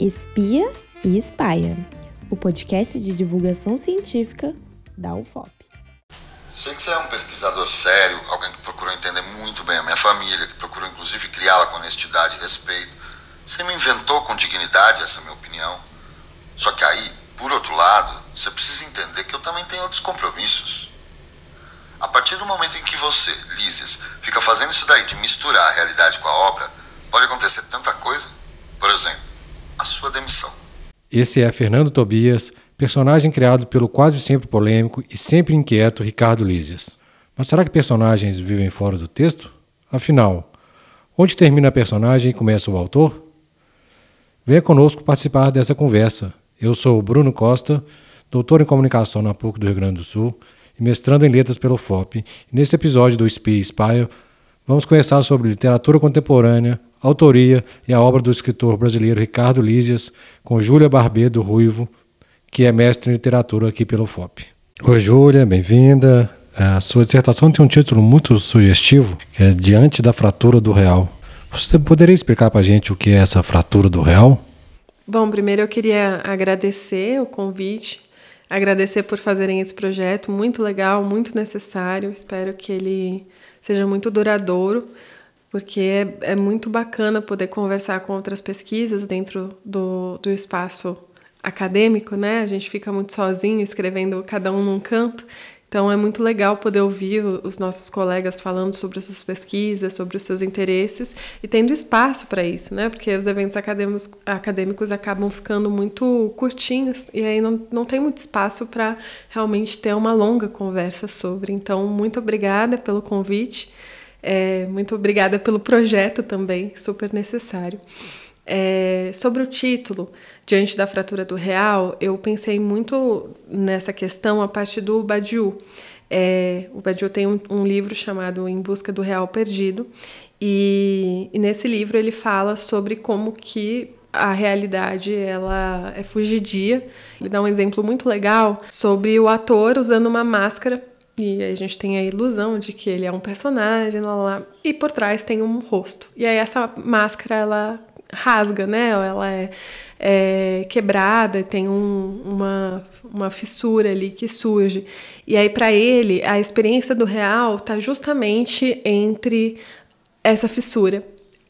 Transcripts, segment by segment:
Espia e Espalha, o podcast de divulgação científica da UFOP. Sei que você é um pesquisador sério, alguém que procurou entender muito bem a minha família, que procurou inclusive criá-la com honestidade e respeito. Você me inventou com dignidade, essa é minha opinião. Só que aí, por outro lado, você precisa entender que eu também tenho outros compromissos. A partir do momento em que você, Lízias, fica fazendo isso daí de misturar a realidade com a obra, pode acontecer tanta coisa. Por exemplo, a sua demissão. Esse é Fernando Tobias, personagem criado pelo quase sempre polêmico e sempre inquieto Ricardo Lízias. Mas será que personagens vivem fora do texto? Afinal, onde termina a personagem e começa o autor? Venha conosco participar dessa conversa. Eu sou Bruno Costa, doutor em comunicação na PUC do Rio Grande do Sul e mestrando em letras pelo FOP. Nesse episódio do SPI Spire, vamos conversar sobre literatura contemporânea, autoria e a obra do escritor brasileiro Ricardo Lízias, com Júlia Barbedo Ruivo, que é mestre em literatura aqui pelo FOP. Oi, Júlia, bem-vinda. A sua dissertação tem um título muito sugestivo, que é Diante da Fratura do Real. Você poderia explicar para a gente o que é essa fratura do real? Bom, primeiro eu queria agradecer o convite, agradecer por fazerem esse projeto muito legal, muito necessário. Espero que ele seja muito duradouro porque é, é muito bacana poder conversar com outras pesquisas dentro do, do espaço acadêmico, né? A gente fica muito sozinho escrevendo cada um num canto. Então é muito legal poder ouvir os nossos colegas falando sobre as suas pesquisas, sobre os seus interesses e tendo espaço para isso, né? Porque os eventos acadêmicos, acadêmicos acabam ficando muito curtinhos e aí não, não tem muito espaço para realmente ter uma longa conversa sobre. Então, muito obrigada pelo convite. É, muito obrigada pelo projeto também, super necessário. É, sobre o título, Diante da Fratura do Real, eu pensei muito nessa questão a partir do Badiou. É, o Badiou tem um, um, livro chamado Em Busca do Real Perdido, e, e nesse livro ele fala sobre como que a realidade ela é fugidia. Ele dá um exemplo muito legal sobre o ator usando uma máscara e a gente tem a ilusão de que ele é um personagem, lá, lá, e por trás tem um rosto. E aí essa máscara, ela rasga, né? Ela é, é quebrada, tem um, uma, uma fissura ali que surge. E aí, para ele, a experiência do real está justamente entre essa fissura.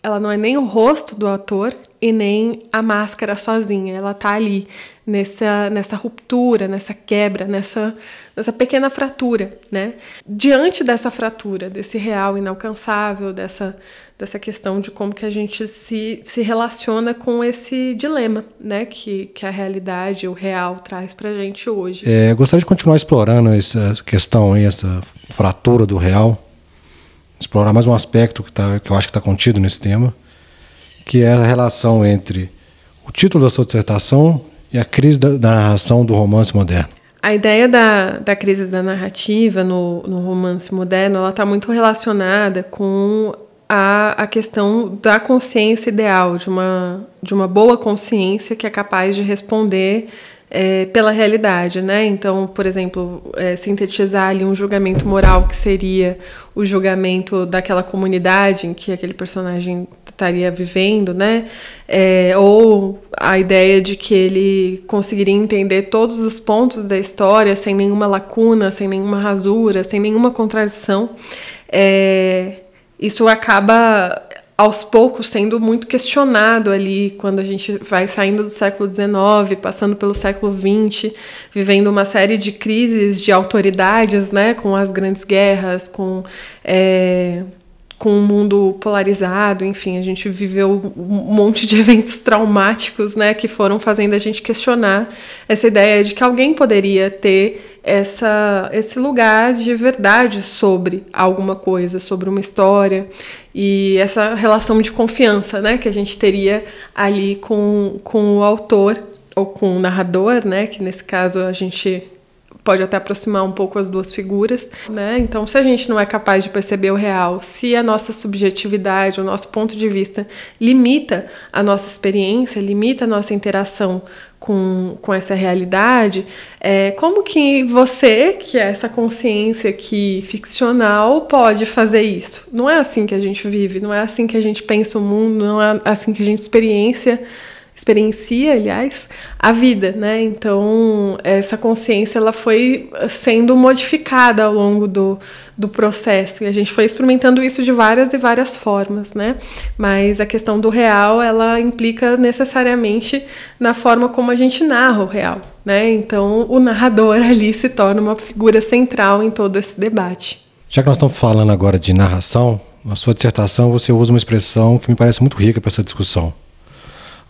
Ela não é nem o rosto do ator e nem a máscara sozinha. Ela tá ali nessa, nessa ruptura, nessa quebra, nessa, nessa pequena fratura, né? Diante dessa fratura, desse real inalcançável, dessa, dessa questão de como que a gente se, se relaciona com esse dilema, né? Que, que a realidade, o real traz pra gente hoje. É, gostaria de continuar explorando essa questão aí, essa fratura do real, explorar mais um aspecto que, tá, que eu acho que está contido nesse tema, que é a relação entre o título da sua dissertação e a crise da, da narração do romance moderno. A ideia da, da crise da narrativa no, no romance moderno ela está muito relacionada com a, a questão da consciência ideal, de uma, de uma boa consciência que é capaz de responder é, pela realidade, né? Então, por exemplo, é, sintetizar ali um julgamento moral que seria o julgamento daquela comunidade em que aquele personagem estaria vivendo, né? É, ou a ideia de que ele conseguiria entender todos os pontos da história sem nenhuma lacuna, sem nenhuma rasura, sem nenhuma contradição. É, isso acaba aos poucos sendo muito questionado ali quando a gente vai saindo do século XIX, passando pelo século XX, vivendo uma série de crises de autoridades, né, com as grandes guerras, com é, com um mundo polarizado, enfim, a gente viveu um monte de eventos traumáticos, né, que foram fazendo a gente questionar essa ideia de que alguém poderia ter essa, esse lugar de verdade sobre alguma coisa, sobre uma história e essa relação de confiança, né, que a gente teria ali com, com o autor ou com o narrador, né, que nesse caso a gente pode até aproximar um pouco as duas figuras, né? Então, se a gente não é capaz de perceber o real, se a nossa subjetividade, o nosso ponto de vista limita a nossa experiência, limita a nossa interação com, com essa realidade, é, como que você, que é essa consciência aqui ficcional, pode fazer isso? Não é assim que a gente vive, não é assim que a gente pensa o mundo, não é assim que a gente experiência experiencia, aliás, a vida, né? Então, essa consciência ela foi sendo modificada ao longo do, do processo e a gente foi experimentando isso de várias e várias formas, né? Mas a questão do real, ela implica necessariamente na forma como a gente narra o real, né? Então, o narrador ali se torna uma figura central em todo esse debate. Já que nós estamos falando agora de narração, na sua dissertação você usa uma expressão que me parece muito rica para essa discussão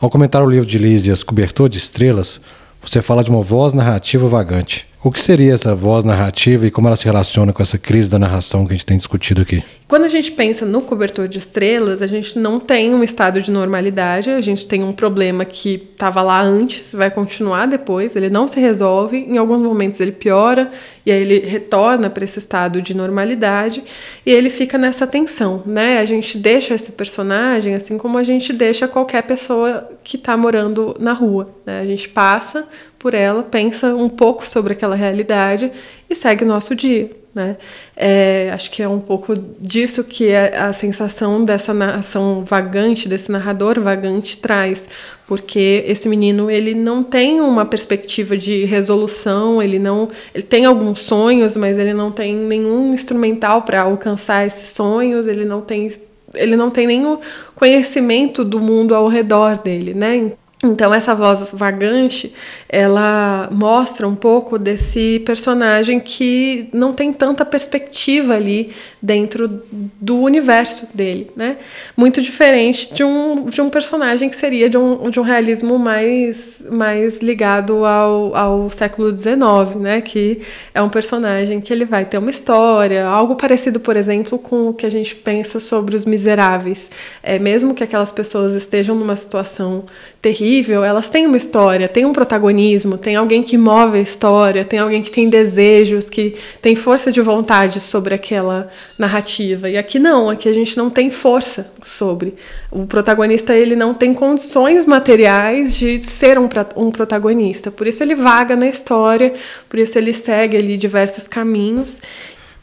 ao comentar o livro de Lísias Cobertor de Estrelas, você fala de uma voz narrativa vagante. O que seria essa voz narrativa e como ela se relaciona com essa crise da narração que a gente tem discutido aqui? Quando a gente pensa no cobertor de estrelas, a gente não tem um estado de normalidade, a gente tem um problema que estava lá antes, vai continuar depois, ele não se resolve, em alguns momentos ele piora e aí ele retorna para esse estado de normalidade e ele fica nessa tensão, né? A gente deixa esse personagem assim como a gente deixa qualquer pessoa que está morando na rua, né? A gente passa por ela, pensa um pouco sobre aquela realidade e segue nosso dia. Né? É, acho que é um pouco disso que é a sensação dessa narração vagante, desse narrador vagante traz, porque esse menino ele não tem uma perspectiva de resolução, ele não, ele tem alguns sonhos, mas ele não tem nenhum instrumental para alcançar esses sonhos, ele não tem ele não tem nenhum conhecimento do mundo ao redor dele, né? Então essa voz vagante, ela mostra um pouco desse personagem que não tem tanta perspectiva ali dentro do universo dele, né? Muito diferente de um, de um personagem que seria de um, de um realismo mais, mais ligado ao, ao século XIX, né? Que é um personagem que ele vai ter uma história, algo parecido, por exemplo, com o que a gente pensa sobre os miseráveis. É, mesmo que aquelas pessoas estejam numa situação terrível, elas têm uma história, têm um protagonismo, tem alguém que move a história, tem alguém que tem desejos, que tem força de vontade sobre aquela narrativa. E aqui não, aqui a gente não tem força sobre. O protagonista ele não tem condições materiais de ser um, um protagonista. Por isso ele vaga na história, por isso ele segue ali diversos caminhos.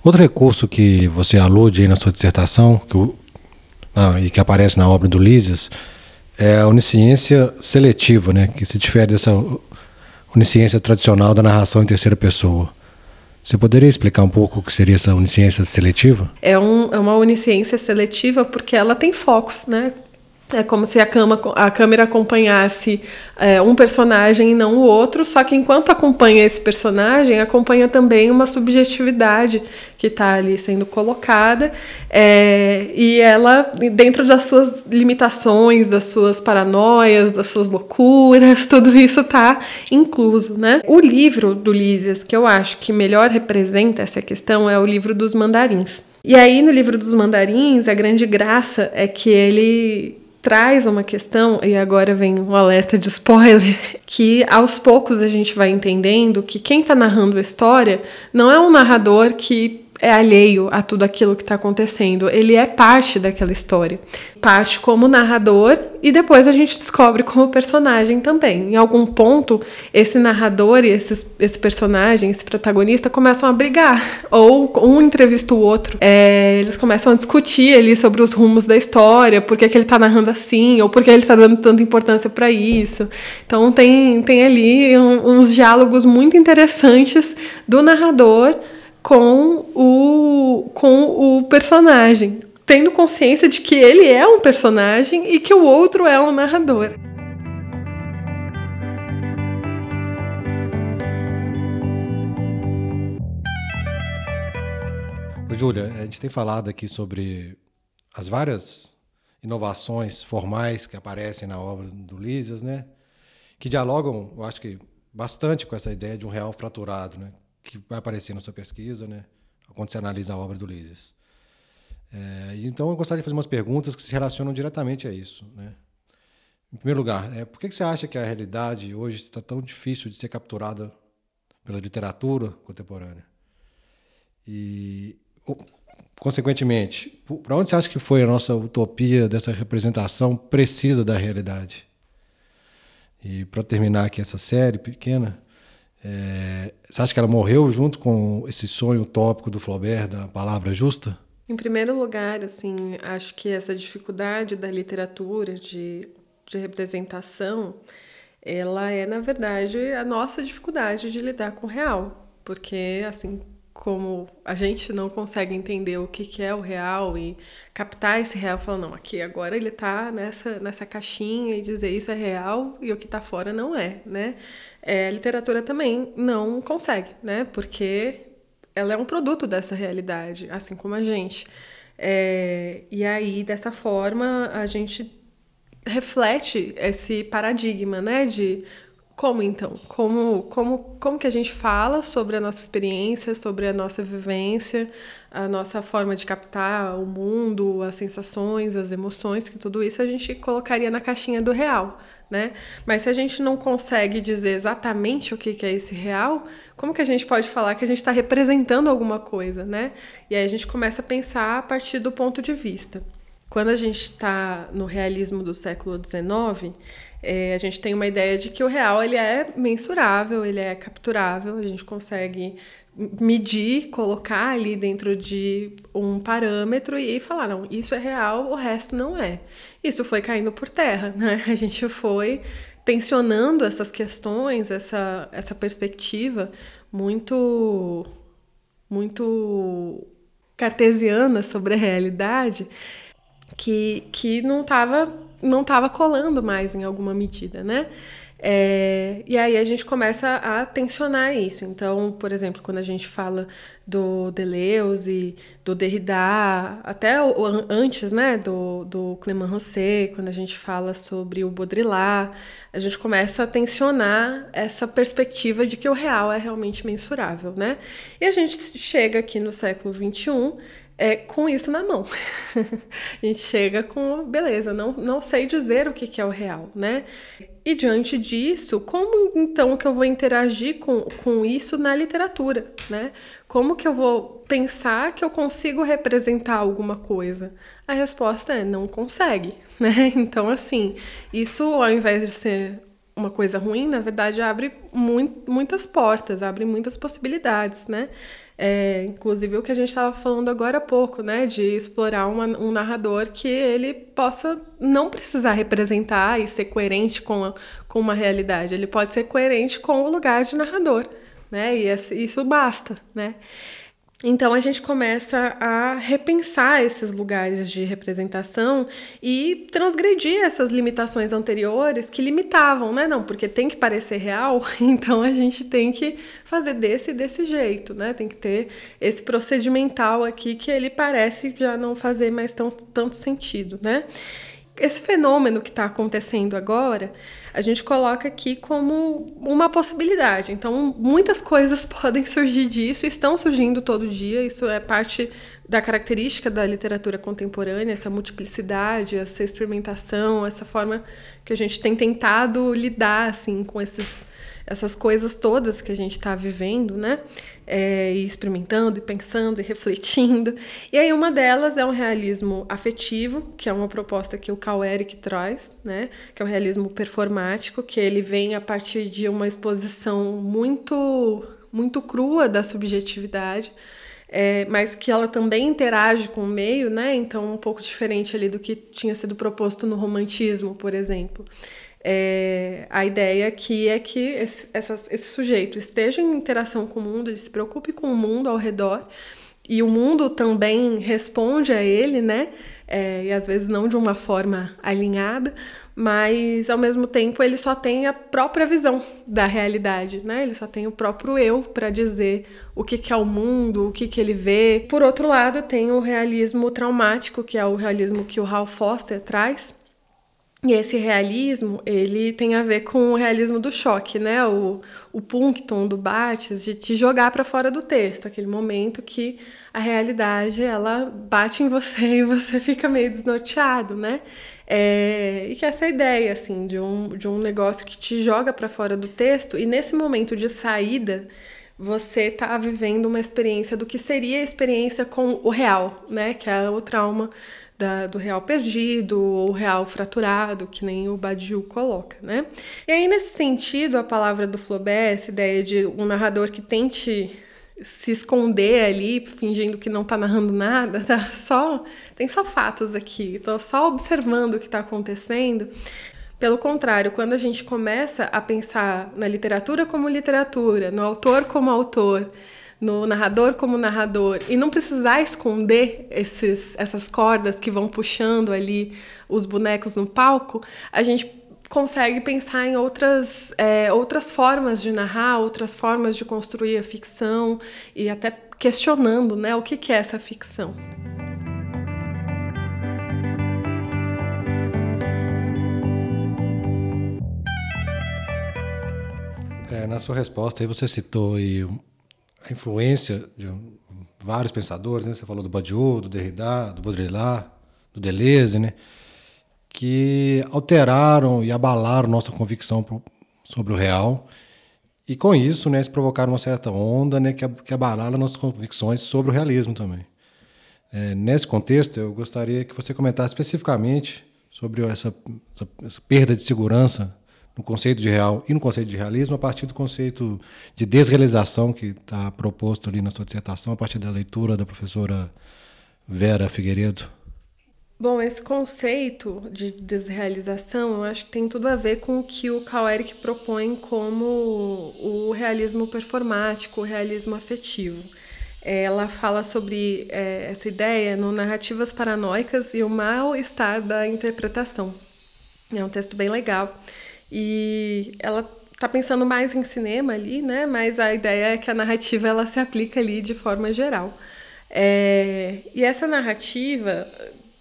Outro recurso que você alude aí na sua dissertação, que, ah, e que aparece na obra do Lísias, é a onisciência seletiva, né, que se difere dessa onisciência tradicional da narração em terceira pessoa. Você poderia explicar um pouco o que seria essa onisciência seletiva? É, um, é uma onisciência seletiva porque ela tem focos, né? É como se a, cama, a câmera acompanhasse é, um personagem e não o outro, só que enquanto acompanha esse personagem, acompanha também uma subjetividade que está ali sendo colocada, é, e ela, dentro das suas limitações, das suas paranoias, das suas loucuras, tudo isso está incluso. Né? O livro do Lísias, que eu acho que melhor representa essa questão, é o livro dos mandarins. E aí, no livro dos mandarins, a grande graça é que ele traz uma questão, e agora vem um alerta de spoiler, que aos poucos a gente vai entendendo que quem está narrando a história não é um narrador que é alheio a tudo aquilo que está acontecendo. Ele é parte daquela história. Parte como narrador e depois a gente descobre como personagem também. Em algum ponto, esse narrador e esse, esse personagem, esse protagonista, começam a brigar. Ou um entrevista o outro. É, eles começam a discutir ali sobre os rumos da história, por que, que ele está narrando assim, ou por que ele está dando tanta importância para isso. Então tem, tem ali um, uns diálogos muito interessantes do narrador com o, com o personagem, tendo consciência de que ele é um personagem e que o outro é um narrador. Júlia, a gente tem falado aqui sobre as várias inovações formais que aparecem na obra do Lísias, né? Que dialogam, eu acho que bastante com essa ideia de um real fraturado, né? Que vai aparecer na sua pesquisa, né? Quando você analisa a obra do Lísias. É, então, eu gostaria de fazer umas perguntas que se relacionam diretamente a isso, né? Em primeiro lugar, é, por que você acha que a realidade hoje está tão difícil de ser capturada pela literatura contemporânea? E, consequentemente, para onde você acha que foi a nossa utopia dessa representação precisa da realidade? E para terminar aqui essa série pequena, é, você acha que ela morreu junto com esse sonho utópico do Flaubert da palavra justa? Em primeiro lugar, assim, acho que essa dificuldade da literatura de de representação, ela é, na verdade, a nossa dificuldade de lidar com o real. Porque, assim, como a gente não consegue entender o que, que é o real e captar esse real, falar, não, aqui agora ele está nessa, nessa caixinha e dizer isso é real e o que está fora não é, né? É, a literatura também não consegue, né? Porque ela é um produto dessa realidade, assim como a gente. É, e aí, dessa forma, a gente reflete esse paradigma, né, de como então? Como, como, como que a gente fala sobre a nossa experiência, sobre a nossa vivência, a nossa forma de captar o mundo, as sensações, as emoções, que tudo isso a gente colocaria na caixinha do real, né? Mas se a gente não consegue dizer exatamente o que é esse real, como que a gente pode falar que a gente está representando alguma coisa, né? E aí a gente começa a pensar a partir do ponto de vista. Quando a gente está no realismo do século XIX, é, a gente tem uma ideia de que o real ele é mensurável, ele é capturável, a gente consegue medir, colocar ali dentro de um parâmetro e falar, não, isso é real, o resto não é. Isso foi caindo por terra, né? A gente foi tensionando essas questões, essa, essa perspectiva muito muito cartesiana sobre a realidade, que, que não estava não estava colando mais em alguma medida, né? É, e aí a gente começa a tensionar isso. Então, por exemplo, quando a gente fala do Deleuze, do Derrida, até o, antes né, do, do Clément Rosset, quando a gente fala sobre o Baudrillard, a gente começa a tensionar essa perspectiva de que o real é realmente mensurável. Né? E a gente chega aqui no século XXI é, com isso na mão. a gente chega com, beleza, não, não sei dizer o que, que é o real, né? E diante disso, como então que eu vou interagir com, com isso na literatura, né? Como que eu vou pensar que eu consigo representar alguma coisa? A resposta é não consegue, né? Então, assim, isso ao invés de ser uma coisa ruim, na verdade, abre muito, muitas portas, abre muitas possibilidades, né? É, inclusive o que a gente estava falando agora há pouco, né? De explorar uma, um narrador que ele possa não precisar representar e ser coerente com, a, com uma realidade. Ele pode ser coerente com o lugar de narrador, né? E isso basta, né? Então a gente começa a repensar esses lugares de representação e transgredir essas limitações anteriores que limitavam, né? Não, porque tem que parecer real, então a gente tem que fazer desse e desse jeito, né? Tem que ter esse procedimental aqui que ele parece já não fazer mais tão, tanto sentido, né? Esse fenômeno que está acontecendo agora, a gente coloca aqui como uma possibilidade. Então, muitas coisas podem surgir disso, estão surgindo todo dia, isso é parte da característica da literatura contemporânea, essa multiplicidade, essa experimentação, essa forma que a gente tem tentado lidar assim com esses essas coisas todas que a gente está vivendo, né? É, e experimentando, e pensando, e refletindo. E aí uma delas é um realismo afetivo, que é uma proposta que o Carl Eric traz, né? Que é um realismo performático, que ele vem a partir de uma exposição muito, muito crua da subjetividade. É, mas que ela também interage com o meio, né? Então, um pouco diferente ali do que tinha sido proposto no romantismo, por exemplo é, a ideia aqui é que esse, esse sujeito esteja em interação com o mundo, ele se preocupe com o mundo ao redor e o mundo também responde a ele, né? É, e às vezes não de uma forma alinhada, mas ao mesmo tempo ele só tem a própria visão da realidade, né? Ele só tem o próprio eu para dizer o que, que é o mundo, o que, que ele vê. Por outro lado, tem o realismo traumático, que é o realismo que o Hal Foster traz, e esse realismo, ele tem a ver com o realismo do choque, né? O, o punctum do Bates, de te jogar para fora do texto, aquele momento que a realidade, ela bate em você e você fica meio desnorteado, né? É, e que essa ideia, assim, de um, de um negócio que te joga para fora do texto e nesse momento de saída, você está vivendo uma experiência do que seria a experiência com o real, né? Que é o trauma da, do real perdido ou real fraturado, que nem o Badiou coloca, né? E aí, nesse sentido, a palavra do Flaubert, essa ideia de um narrador que tente se esconder ali, fingindo que não está narrando nada, tá só tem só fatos aqui, tô só observando o que está acontecendo. Pelo contrário, quando a gente começa a pensar na literatura como literatura, no autor como autor, no narrador como narrador, e não precisar esconder esses, essas cordas que vão puxando ali os bonecos no palco, a gente consegue pensar em outras, é, outras formas de narrar, outras formas de construir a ficção e até questionando né, o que, que é essa ficção. É, na sua resposta aí você citou aí a influência de vários pensadores, né? Você falou do Badiou, do Derrida, do Baudrillard, do Deleuze, né? Que alteraram e abalaram nossa convicção sobre o real e com isso, né, eles provocaram uma certa onda, né, que, que abalaram nossas convicções sobre o realismo também. É, nesse contexto, eu gostaria que você comentasse especificamente sobre essa, essa, essa perda de segurança no conceito de real e no conceito de realismo a partir do conceito de desrealização que está proposto ali na sua dissertação a partir da leitura da professora Vera Figueiredo. Bom, esse conceito de desrealização eu acho que tem tudo a ver com o que o Karl Eric propõe como o realismo performático, o realismo afetivo. Ela fala sobre é, essa ideia no Narrativas Paranoicas e o Mal-Estar da Interpretação. É um texto bem legal. E ela está pensando mais em cinema ali, né? Mas a ideia é que a narrativa ela se aplica ali de forma geral. É, e essa narrativa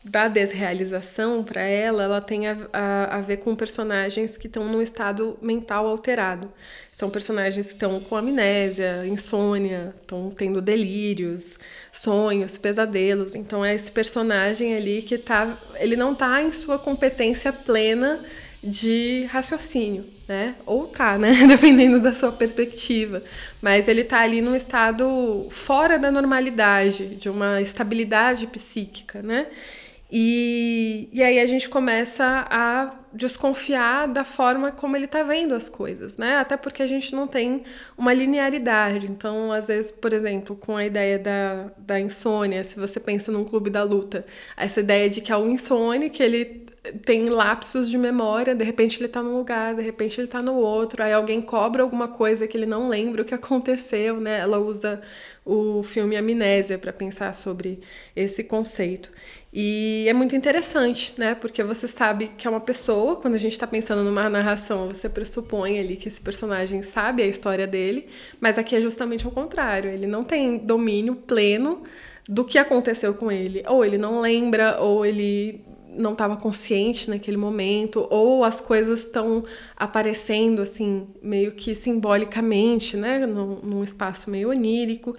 da desrealização para ela, ela tem a, a, a, ver com personagens que estão num estado mental alterado. São personagens que estão com amnésia, insônia, estão tendo delírios, sonhos, pesadelos. Então é esse personagem ali que tá, ele não está em sua competência plena de raciocínio, né? Ou tá, né? Dependendo da sua perspectiva. Mas ele tá ali num estado fora da normalidade, de uma estabilidade psíquica, né? E, e aí a gente começa a desconfiar da forma como ele está vendo as coisas, né? Até porque a gente não tem uma linearidade. Então, às vezes, por exemplo, com a ideia da, da insônia, se você pensa num clube da luta, essa ideia de que é um insônia, que ele tem lapsos de memória, de repente ele está num lugar, de repente ele está no outro, aí alguém cobra alguma coisa que ele não lembra o que aconteceu, né? Ela usa o filme Amnésia para pensar sobre esse conceito. E é muito interessante, né? Porque você sabe que é uma pessoa, quando a gente está pensando numa narração, você pressupõe ali que esse personagem sabe a história dele, mas aqui é justamente o contrário. Ele não tem domínio pleno do que aconteceu com ele. Ou ele não lembra, ou ele não estava consciente naquele momento, ou as coisas estão aparecendo assim, meio que simbolicamente, né, num, num espaço meio onírico.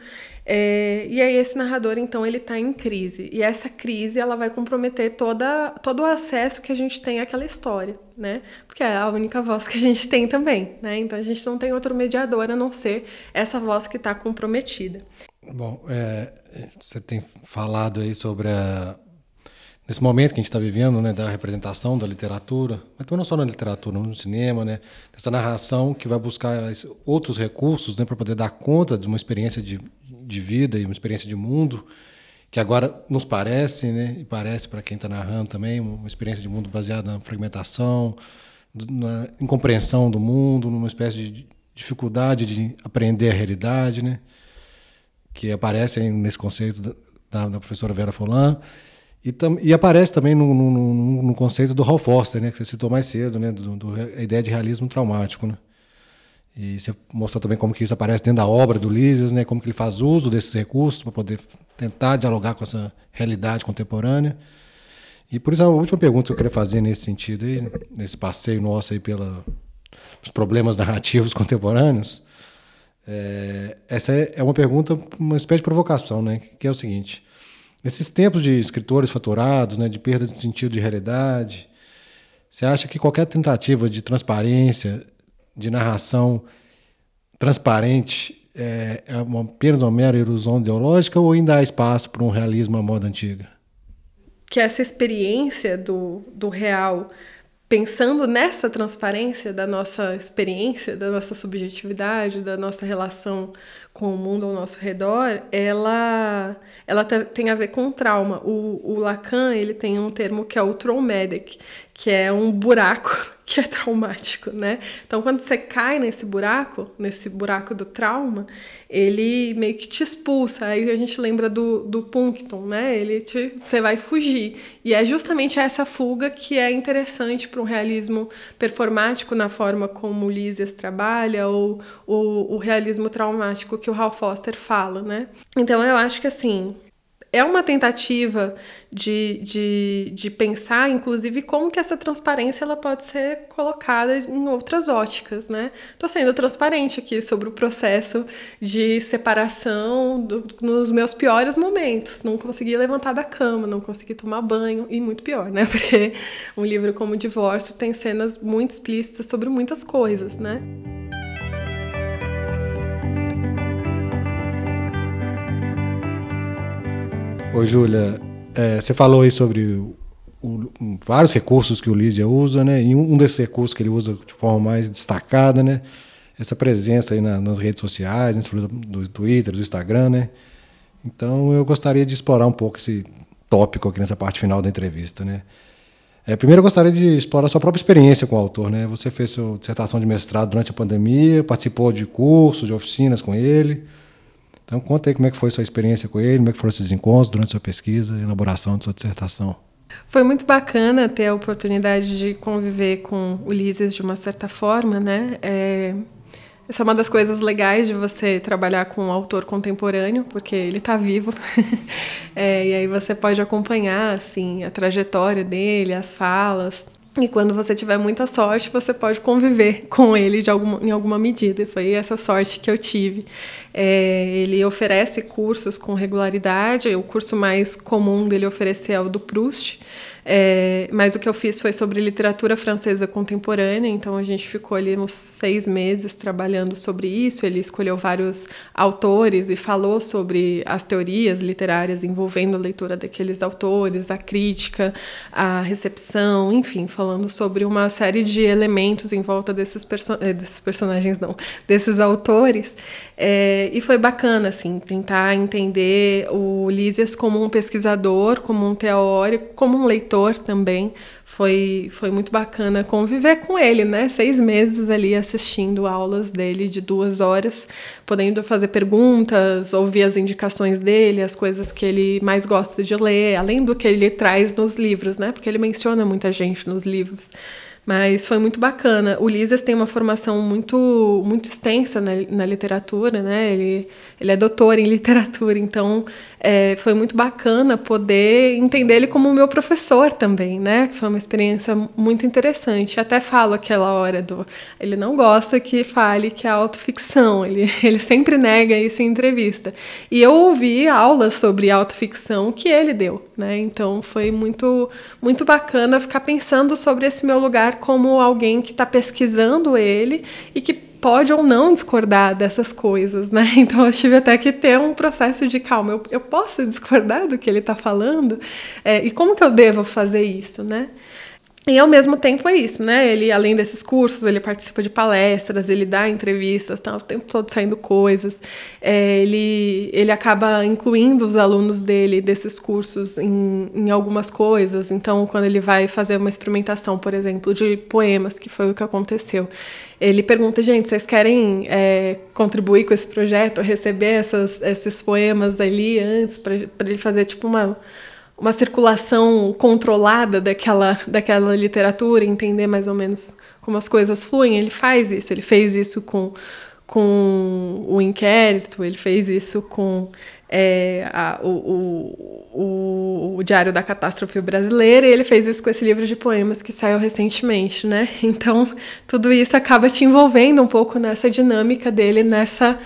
É, e aí esse narrador, então, ele está em crise. E essa crise, ela vai comprometer toda, todo o acesso que a gente tem àquela história, né? Porque é a única voz que a gente tem também, né? Então a gente não tem outro mediador a não ser essa voz que está comprometida. Bom, é, você tem falado aí sobre a, nesse momento que a gente está vivendo, né, da representação da literatura, mas não só na literatura, no cinema, né, dessa narração que vai buscar outros recursos, né, para poder dar conta de uma experiência de, de vida e uma experiência de mundo que agora nos parece, né, e parece para quem está narrando também, uma experiência de mundo baseada na fragmentação, na incompreensão do mundo, numa espécie de dificuldade de aprender a realidade, né, que aparece nesse conceito da, da professora Vera Folan e, tam, e aparece também no, no, no, conceito do Hal Foster, né, que você citou mais cedo, né, do, do, a ideia de realismo traumático. Né? E você mostrou também como que isso aparece dentro da obra do Lísias, né, como que ele faz uso desses recursos para poder tentar dialogar com essa realidade contemporânea. E por isso a última pergunta que eu queria fazer nesse sentido, aí, nesse passeio nosso aí pelos problemas narrativos contemporâneos, é, essa é, é uma pergunta, uma espécie de provocação, né, que é o seguinte Nesses tempos de escritores faturados, né, de perda de sentido de realidade, você acha que qualquer tentativa de transparência, de narração transparente, é, é apenas uma mera ilusão ideológica ou ainda há espaço para um realismo à moda antiga? Que essa experiência do, do real pensando nessa transparência da nossa experiência, da nossa subjetividade, da nossa relação com o mundo ao nosso redor, ela, ela tem a ver com trauma. O, o Lacan ele tem um termo que é o traumedic, que é um buraco que é traumático, né? Então, quando você cai nesse buraco, nesse buraco do trauma, ele meio que te expulsa. Aí a gente lembra do, do Puncton, né? Ele te, você vai fugir. E é justamente essa fuga que é interessante para um realismo performático na forma como o Lísias trabalha, ou o, o realismo traumático que o Hal Foster fala, né? Então, eu acho que assim, é uma tentativa de, de, de pensar, inclusive, como que essa transparência ela pode ser colocada em outras óticas, né? Estou sendo transparente aqui sobre o processo de separação do, nos meus piores momentos. Não consegui levantar da cama, não consegui tomar banho, e muito pior, né? Porque um livro como o Divórcio tem cenas muito explícitas sobre muitas coisas, né? Ô, Júlia, é, você falou aí sobre o, vários recursos que o Lísia usa, né? E um, desses recursos que ele usa de forma mais destacada, né? Essa presença aí na, nas redes sociais, do Twitter, do Instagram, né? Então eu gostaria de explorar um pouco esse tópico aqui nessa parte final da entrevista, né? É, primeiro eu gostaria de explorar a sua própria experiência com o autor, né? Você fez sua dissertação de mestrado durante a pandemia, participou de cursos, de oficinas com ele. Então conta aí como é que foi sua experiência com ele, como é que foram esses encontros durante sua pesquisa, elaboração de sua dissertação. Foi muito bacana ter a oportunidade de conviver com Ulisses de uma certa forma, né? É, essa é uma das coisas legais de você trabalhar com um autor contemporâneo, porque ele está vivo. é, e aí você pode acompanhar assim a trajetória dele, as falas. E quando você tiver muita sorte, você pode conviver com ele de alguma, em alguma medida. E foi essa sorte que eu tive. É, ele oferece cursos com regularidade. O curso mais comum dele oferecer é o do Proust. É, mas o que eu fiz foi sobre literatura francesa contemporânea, então a gente ficou ali uns seis meses trabalhando sobre isso. Ele escolheu vários autores e falou sobre as teorias literárias envolvendo a leitura daqueles autores, a crítica, a recepção, enfim, falando sobre uma série de elementos em volta desses, perso eh, desses personagens, não, desses autores. É, e foi bacana, assim, tentar entender o Lísias como um pesquisador, como um teórico, como um leitor também. Foi, foi muito bacana conviver com ele, né? Seis meses ali assistindo aulas dele de duas horas, podendo fazer perguntas, ouvir as indicações dele, as coisas que ele mais gosta de ler, além do que ele traz nos livros, né? Porque ele menciona muita gente nos livros. Mas foi muito bacana. O Lises tem uma formação muito, muito extensa na, na literatura, né? Ele, ele é doutor em literatura, então é, foi muito bacana poder entender ele como meu professor também, né? Foi uma experiência muito interessante. Até falo aquela hora do. Ele não gosta que fale que é autoficção, ele, ele sempre nega isso em entrevista. E eu ouvi aulas sobre autoficção que ele deu, né? Então foi muito, muito bacana ficar pensando sobre esse meu lugar como alguém que está pesquisando ele e que pode ou não discordar dessas coisas, né? Então eu tive até que ter um processo de calma. Eu, eu posso discordar do que ele está falando? É, e como que eu devo fazer isso, né? E ao mesmo tempo é isso, né? Ele, além desses cursos, ele participa de palestras, ele dá entrevistas, tá o tempo todo saindo coisas. É, ele, ele acaba incluindo os alunos dele desses cursos em, em algumas coisas. Então, quando ele vai fazer uma experimentação, por exemplo, de poemas, que foi o que aconteceu, ele pergunta, gente, vocês querem é, contribuir com esse projeto, receber essas, esses poemas ali antes, para ele fazer tipo uma uma circulação controlada daquela, daquela literatura, entender mais ou menos como as coisas fluem. Ele faz isso, ele fez isso com, com o inquérito, ele fez isso com é, a, o, o, o, Diário da Catástrofe Brasileira, e ele fez isso com esse livro de poemas que saiu recentemente, né? Então, tudo isso acaba te envolvendo um pouco nessa dinâmica dele, nessa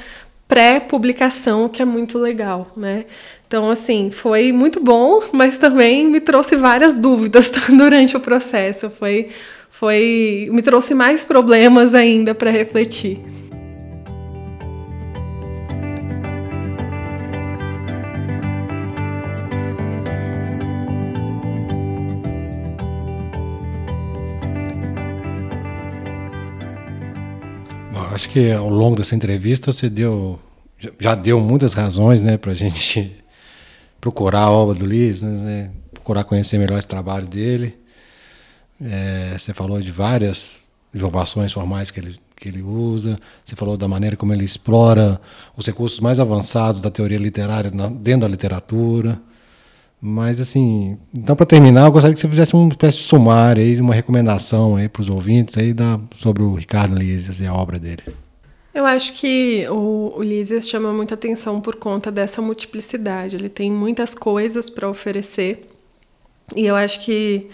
pré-publicação, que é muito legal, né? Então, assim, foi muito bom, mas também me trouxe várias dúvidas durante o processo. Foi, foi, me trouxe mais problemas ainda para refletir. Acho que ao longo dessa entrevista você deu já deu muitas razões, né, para a gente procurar a obra do Liz, né, procurar conhecer melhor esse trabalho dele. É, você falou de várias informações formais que ele, que ele usa, você falou da maneira como ele explora os recursos mais avançados da teoria literária dentro da literatura. Mas, assim, então, para terminar, eu gostaria que você fizesse uma espécie de sumário aí, uma recomendação aí para os ouvintes aí da, sobre o Ricardo Lízias e a obra dele. Eu acho que o, Lízias chama muita atenção por conta dessa multiplicidade. Ele tem muitas coisas para oferecer. E eu acho que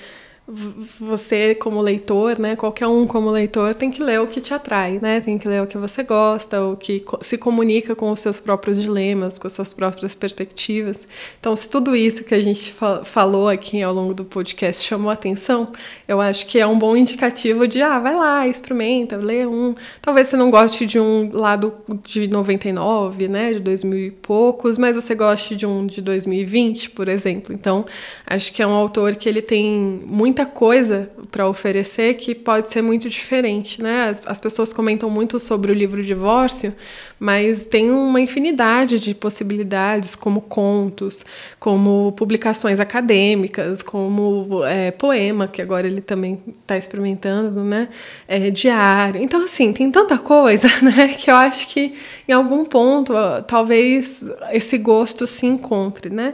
você como leitor, né, qualquer um como leitor tem que ler o que te atrai, né? Tem que ler o que você gosta, o que se comunica com os seus próprios dilemas, com as suas próprias perspectivas. Então, se tudo isso que a gente fa falou aqui ao longo do podcast chamou atenção, eu acho que é um bom indicativo de, ah, vai lá, experimenta, lê um. Talvez você não goste de um lado de 99, né, de 2000 e poucos, mas você goste de um de 2020, por exemplo. Então, acho que é um autor que ele tem muito muita coisa para oferecer que pode ser muito diferente, né? As, as, pessoas comentam muito sobre o livro Divórcio, mas tem uma infinidade de possibilidades, como contos, como publicações acadêmicas, como é, poema, que agora ele também está experimentando, né? É, diário. Então, assim, tem tanta coisa, né? Que eu acho que em algum ponto, talvez esse gosto se encontre, né?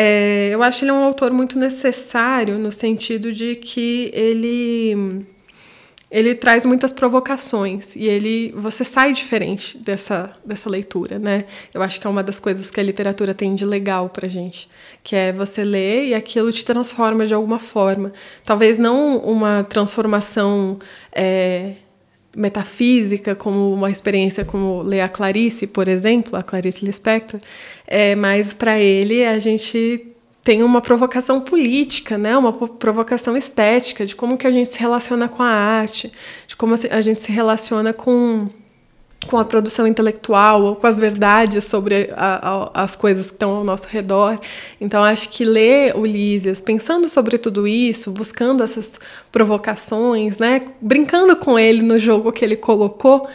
É, eu acho ele um autor muito necessário no sentido de que ele ele traz muitas provocações e ele você sai diferente dessa dessa leitura, né? Eu acho que é uma das coisas que a literatura tem de legal para gente, que é você ler e aquilo te transforma de alguma forma. Talvez não uma transformação é, metafísica, como uma experiência como ler a Clarice, por exemplo, a Clarice Lispector, é, mas para ele a gente tem uma provocação política, né? uma provocação estética, de como que a gente se relaciona com a arte, de como a gente se relaciona com com a produção intelectual ou com as verdades sobre a, a, as coisas que estão ao nosso redor. Então, acho que ler Ulisses, pensando sobre tudo isso, buscando essas provocações, né, brincando com ele no jogo que ele colocou,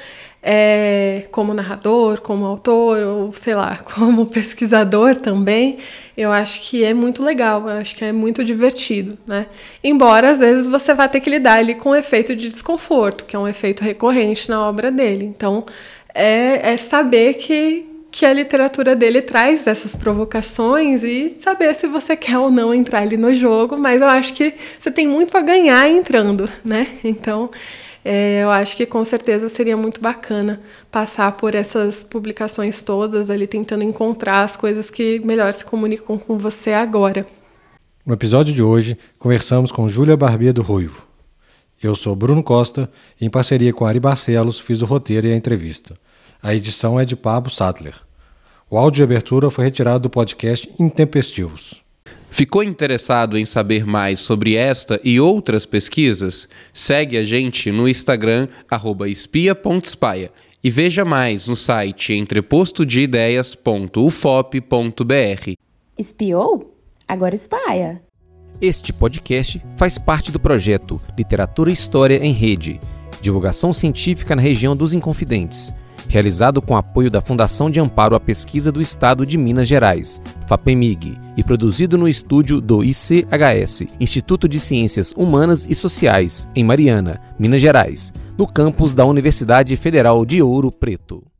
é, como narrador, como autor, ou sei lá, como pesquisador também, eu acho que é muito legal, eu acho que é muito divertido, né? Embora às vezes você vá ter que lidar ali com o efeito de desconforto, que é um efeito recorrente na obra dele. Então, é, é saber que, que a literatura dele traz essas provocações e saber se você quer ou não entrar ali no jogo, mas eu acho que você tem muito a ganhar entrando, né? Então, é, eu acho que com certeza seria muito bacana passar por essas publicações todas ali, tentando encontrar as coisas que melhor se comunicam com você agora. No episódio de hoje, conversamos com Júlia Barbia do Ruivo. Eu sou Bruno Costa e, em parceria com Ari Barcelos, fiz o roteiro e a entrevista. A edição é de Pablo Sattler. O áudio de abertura foi retirado do podcast Intempestivos. Ficou interessado em saber mais sobre esta e outras pesquisas? Segue a gente no Instagram espia.spaia e veja mais no site entrepostodeideias.ufop.br. Espiou? Agora espalha. Este podcast faz parte do projeto Literatura e História em Rede, divulgação científica na região dos Inconfidentes realizado com apoio da Fundação de Amparo à Pesquisa do Estado de Minas Gerais, FAPEMIG, e produzido no estúdio do ICHS, Instituto de Ciências Humanas e Sociais, em Mariana, Minas Gerais, no campus da Universidade Federal de Ouro Preto.